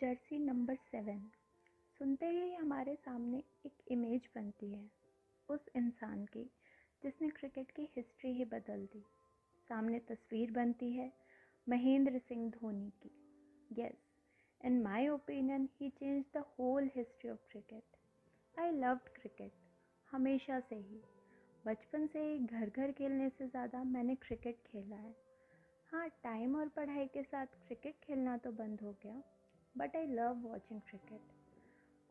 Jersey number seven. सुनते ही हमारे सामने एक इमेज बनती है, उस इंसान की, जिसने क्रिकेट की हिस्ट्री ही बदल दी। सामने तस्वीर बनती है महेंद्र सिंह धोनी की। Yes in my opinion he change the whole history of cricket I love cricket हमेशा से ही। बचपन से ही घर घर खेलने से ज़्यादा मैंने क्रिकेट खेला है। हाँ टाइम और पढ़ाई के साथ क्रिकेट खेलना तो बंद हो गया। But I love watching cricket.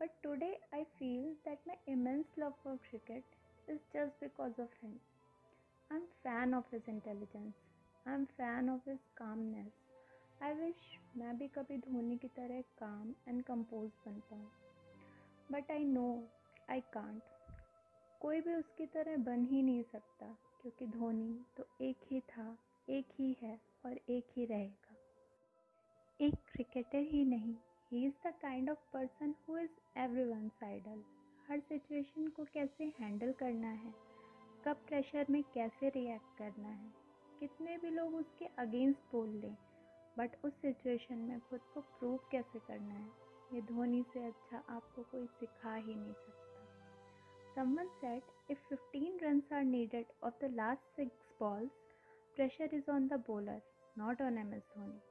But today I feel that my immense love for cricket is just because of him. I'm fan of his intelligence. I'm fan of his calmness. I wish मैं भी कभी धोनी की तरह काम and compose बन पाऊँ but I know I can't कोई भी उसकी तरह बन ही नहीं सकता क्योंकि धोनी तो एक ही था एक ही है और एक ही रहेगा एक क्रिकेटर ही नहीं he is the kind of person who is every one साइडल हर सिचुएशन को कैसे हैंडल करना है? कब प्रेशर में कैसे रिएक्ट करना है? कितने भी लोग उसके अगेंस्ट बोल लें बट उस सिचुएशन में खुद को प्रूव कैसे करना है? ये धोनी से अच्छा आपको कोई सिखा ही नहीं सकता। Someone set if 15 runs are needed of the last six balls, pressure is on the bowler, not on MS Dhoni.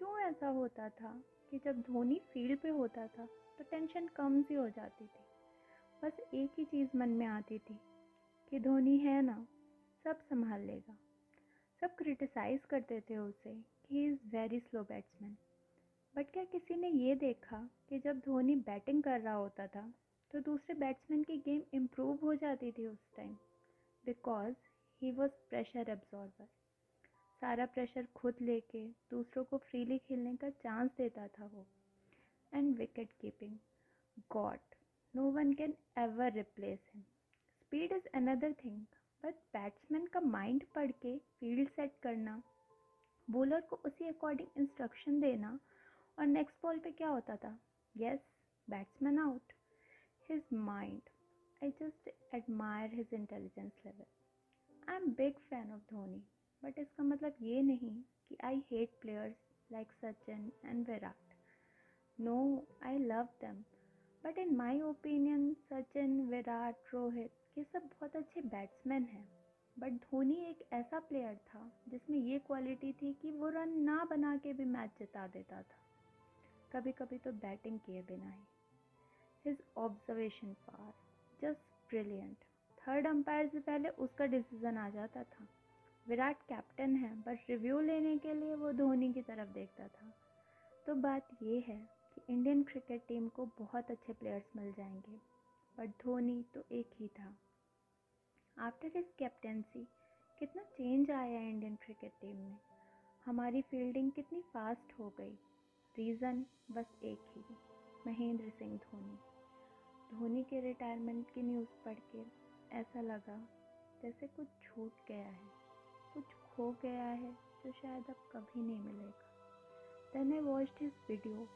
क्यों ऐसा होता था कि जब धोनी फ़ील्ड पे होता था तो टेंशन कम सी हो जाती थी। बस एक ही चीज़ मन में आती थी कि धोनी है ना, सब संभाल लेगा। सब क्रिटिसाइज़ करते थे उसे कि he is very slow batsman but क्या किसी ने ये देखा कि जब धोनी बैटिंग कर रहा होता था तो दूसरे बैट्समैन की गेम इम्प्रूव हो जाती थी उस time because he was pressure absorber सारा प्रेशर खुद लेके दूसरों को फ्रीली खेलने का चांस देता था वो। And wicket keeping god no one can ever replace him speed is another thing but batsman का माइंड पढ़ के फ़ील्ड सेट करना बॉलर को उसी अकॉर्डिंग इंस्ट्रक्शन देना और नेक्स्ट बॉल पे क्या होता था? Yes batsman out his mind I just admire his intelligence level I am big fan of Dhoni but इसका मतलब ये नहीं कि I hate players like Sachin and Virat no I love them but in my opinion Sachin Virat Rohit ये सब बहुत अच्छे batsman हैं. बट धोनी एक ऐसा प्लेयर था जिसमें ये क्वालिटी थी कि वो रन ना बना के भी मैच जिता देता था. कभी कभी तो बैटिंग किए बिना ही. His observation power just brilliant third umpire से पहले उसका डिसीज़न आ जाता था. विराट कैप्टन है बट रिव्यू लेने के लिए वो धोनी की तरफ़ देखता था। तो बात ये है कि इंडियन क्रिकेट टीम को बहुत अच्छे प्लेयर्स मिल जाएँगे बट धोनी तो एक ही था। आफ्टर हिज कैप्टनसी कितना चेंज आया इंडियन क्रिकेट टीम में। हमारी फील्डिंग कितनी फास्ट हो गई। रीज़न बस एक ही, महेंद्र सिंह धोनी। धोनी के रिटायरमेंट की न्यूज़ पढ़ के ऐसा लगा जैसे कुछ छूट गया है। कुछ खो गया है जो शायद अब कभी नहीं मिलेगा। Then I watched his video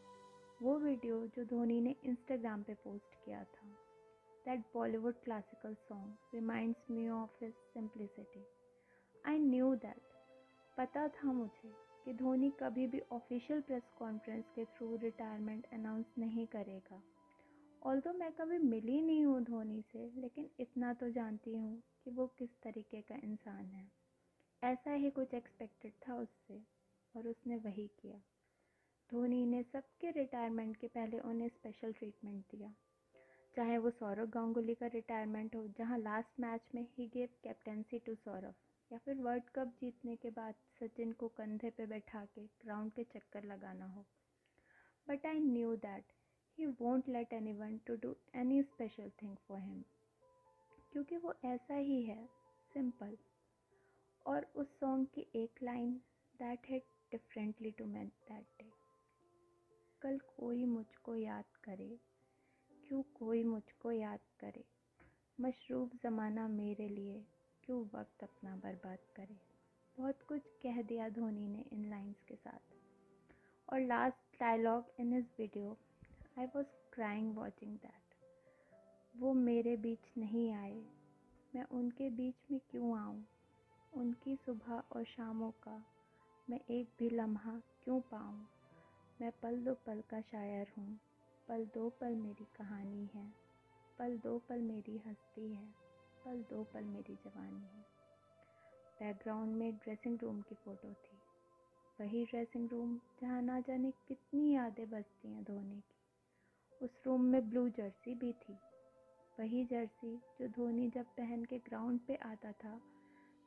वो वीडियो जो धोनी ने इंस्टाग्राम पे पोस्ट किया था। That Bollywood classical song reminds me of his simplicity I knew that पता था मुझे कि धोनी कभी भी ऑफिशियल प्रेस कॉन्फ्रेंस के थ्रू रिटायरमेंट अनाउंस नहीं करेगा। ऑल तो मैं कभी मिली नहीं हूँ धोनी से, लेकिन इतना तो जानती हूँ कि वो किस तरीके का इंसान है। ऐसा ही कुछ एक्सपेक्टेड था उससे, और उसने वही किया। धोनी ने सबके रिटायरमेंट के पहले उन्हें स्पेशल ट्रीटमेंट दिया। चाहे वो सौरभ गांगुली का रिटायरमेंट हो, जहाँ लास्ट मैच में he gave captaincy to Saurav, या फिर वर्ल्ड कप जीतने के बाद सचिन को कंधे पे बैठा के ग्राउंड के चक्कर लगाना हो। But I knew that he won't let any one to do any special thing for him क्योंकि वो ऐसा ही है सिंपल और उस सॉन्ग की एक line that hit differently to man that day कल कोई मुझको याद करे, क्यों कोई मुझको याद करे? मशरूब ज़माना मेरे लिए, क्यों वक्त अपना बर्बाद करे? बहुत कुछ कह दिया धोनी ने इन लाइंस के साथ। और last dialogue in his video I was crying watching that वो मेरे बीच नहीं आए। मैं उनके बीच में क्यों आऊँ? उनकी सुबह और शामों का मैं एक भी लम्हा क्यों पाऊँ? मैं पल दो पल का शायर हूँ, पल दो पल मेरी कहानी है, पल दो पल मेरी हस्ती है, पल दो पल मेरी जवानी है। बैकग्राउंड में ड्रेसिंग रूम की फ़ोटो थी। वही ड्रेसिंग रूम जहाँ ना जाने कितनी यादें बजती हैं धोनी की। उस रूम में ब्लू जर्सी भी थी। वही जर्सी जो धोनी जब पहन के ग्राउंड पे आता था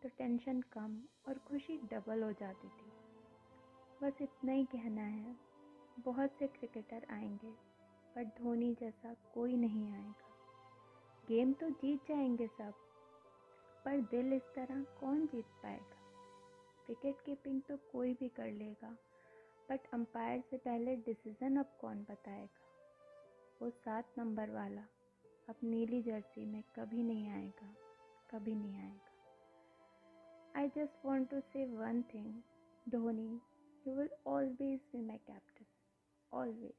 तो टेंशन कम और खुशी डबल हो जाती थी। बस इतना ही कहना है, बहुत से क्रिकेटर आएँगे, पर धोनी जैसा कोई नहीं आएगा। गेम तो जीत जाएँगे सब, पर दिल इस तरह कौन जीत पाएगा? विकेट कीपिंग तो कोई भी कर लेगा बट अंपायर से पहले डिसीज़न अब कौन बताएगा? वो सात नंबर वाला, अब नीली जर्सी में कभी नहीं आएगा, कभी नहीं आएगा। I just want to say one thing Dhoni, you will always be my captain. Always.